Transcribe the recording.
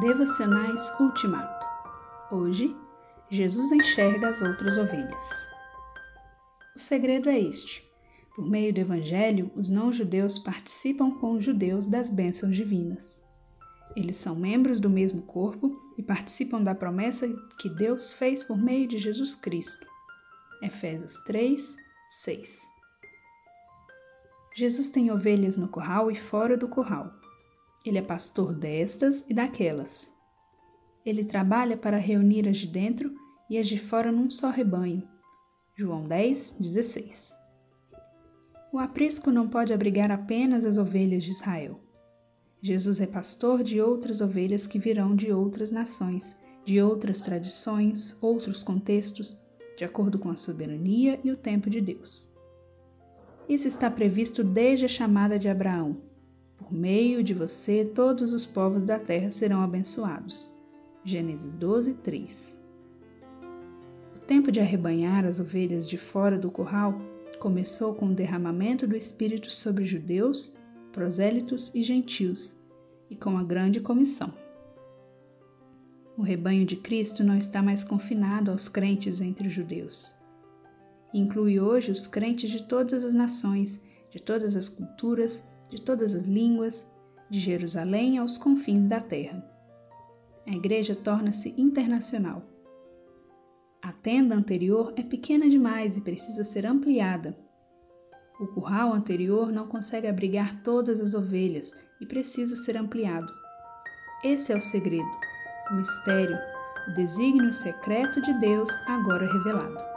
Devocionais Ultimato. Hoje, Jesus enxerga as outras ovelhas. O segredo é este: por meio do Evangelho, os não-judeus participam com os judeus das bênçãos divinas. Eles são membros do mesmo corpo e participam da promessa que Deus fez por meio de Jesus Cristo. Efésios 3, 6. Jesus tem ovelhas no curral e fora do curral. Ele é pastor destas e daquelas. Ele trabalha para reunir as de dentro e as de fora num só rebanho. João 10, 16. O aprisco não pode abrigar apenas as ovelhas de Israel. Jesus é pastor de outras ovelhas que virão de outras nações, de outras tradições, outros contextos, de acordo com a soberania e o tempo de Deus. Isso está previsto desde a chamada de Abraão, por meio de você, todos os povos da terra serão abençoados. Gênesis 12, 3. O tempo de arrebanhar as ovelhas de fora do curral começou com o derramamento do Espírito sobre judeus, prosélitos e gentios, e com a grande comissão. O rebanho de Cristo não está mais confinado aos crentes entre os judeus. Inclui hoje os crentes de todas as nações, de todas as culturas de todas as línguas, de Jerusalém aos confins da terra. A igreja torna-se internacional. A tenda anterior é pequena demais e precisa ser ampliada. O curral anterior não consegue abrigar todas as ovelhas e precisa ser ampliado. Esse é o segredo, o mistério, o desígnio secreto de Deus agora revelado.